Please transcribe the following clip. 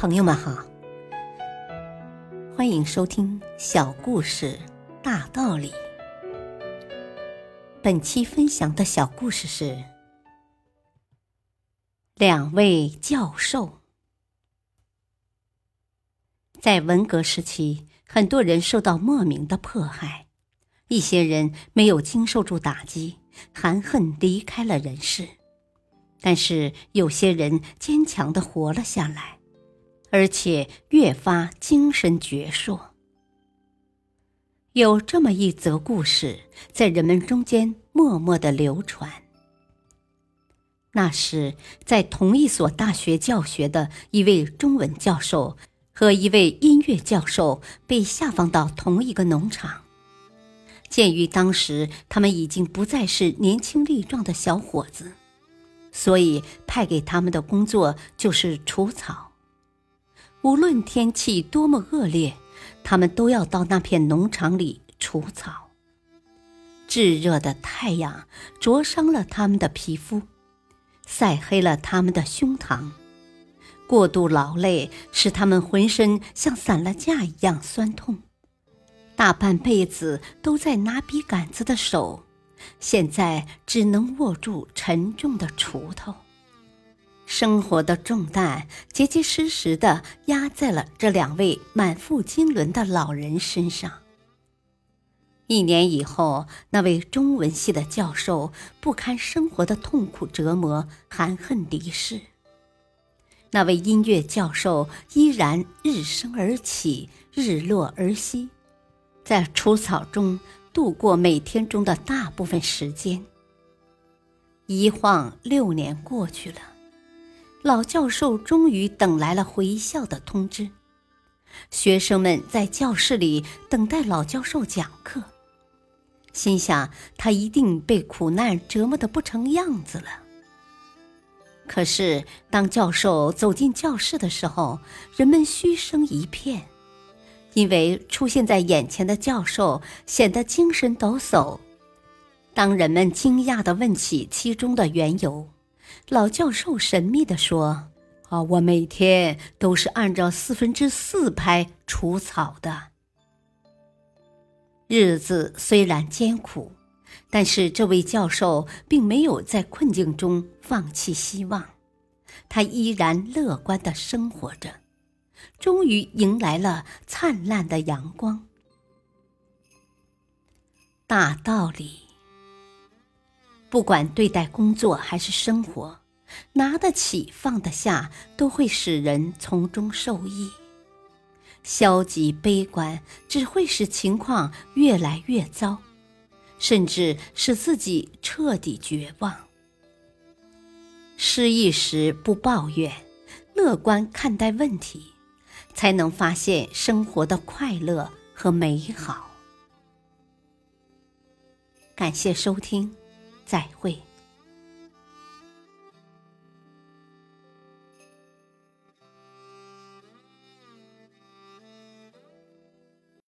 朋友们好，欢迎收听小故事大道理。本期分享的小故事是两位教授。在文革时期，很多人受到莫名的迫害，一些人没有经受住打击，含恨离开了人世。但是有些人坚强的活了下来。而且越发精神矍铄。有这么一则故事，在人们中间默默的流传。那是在同一所大学教学的一位中文教授和一位音乐教授被下放到同一个农场。鉴于当时他们已经不再是年轻力壮的小伙子，所以派给他们的工作就是除草。无论天气多么恶劣，他们都要到那片农场里除草。炙热的太阳灼伤了他们的皮肤，晒黑了他们的胸膛。过度劳累使他们浑身像散了架一样酸痛，大半辈子都在拿笔杆子的手，现在只能握住沉重的锄头。生活的重担结结实实的压在了这两位满腹经纶的老人身上。一年以后，那位中文系的教授不堪生活的痛苦折磨，含恨离世。那位音乐教授依然日升而起，日落而息，在除草中度过每天中的大部分时间。一晃六年过去了。老教授终于等来了回校的通知，学生们在教室里等待老教授讲课，心想他一定被苦难折磨得不成样子了。可是当教授走进教室的时候，人们嘘声一片，因为出现在眼前的教授显得精神抖擞。当人们惊讶地问起其中的缘由，老教授神秘地说：“啊，我每天都是按照四分之四拍除草的。日子虽然艰苦，但是这位教授并没有在困境中放弃希望，他依然乐观地生活着，终于迎来了灿烂的阳光。大道理。”不管对待工作还是生活，拿得起放得下，都会使人从中受益。消极悲观只会使情况越来越糟，甚至使自己彻底绝望。失意时不抱怨，乐观看待问题，才能发现生活的快乐和美好。感谢收听。再会。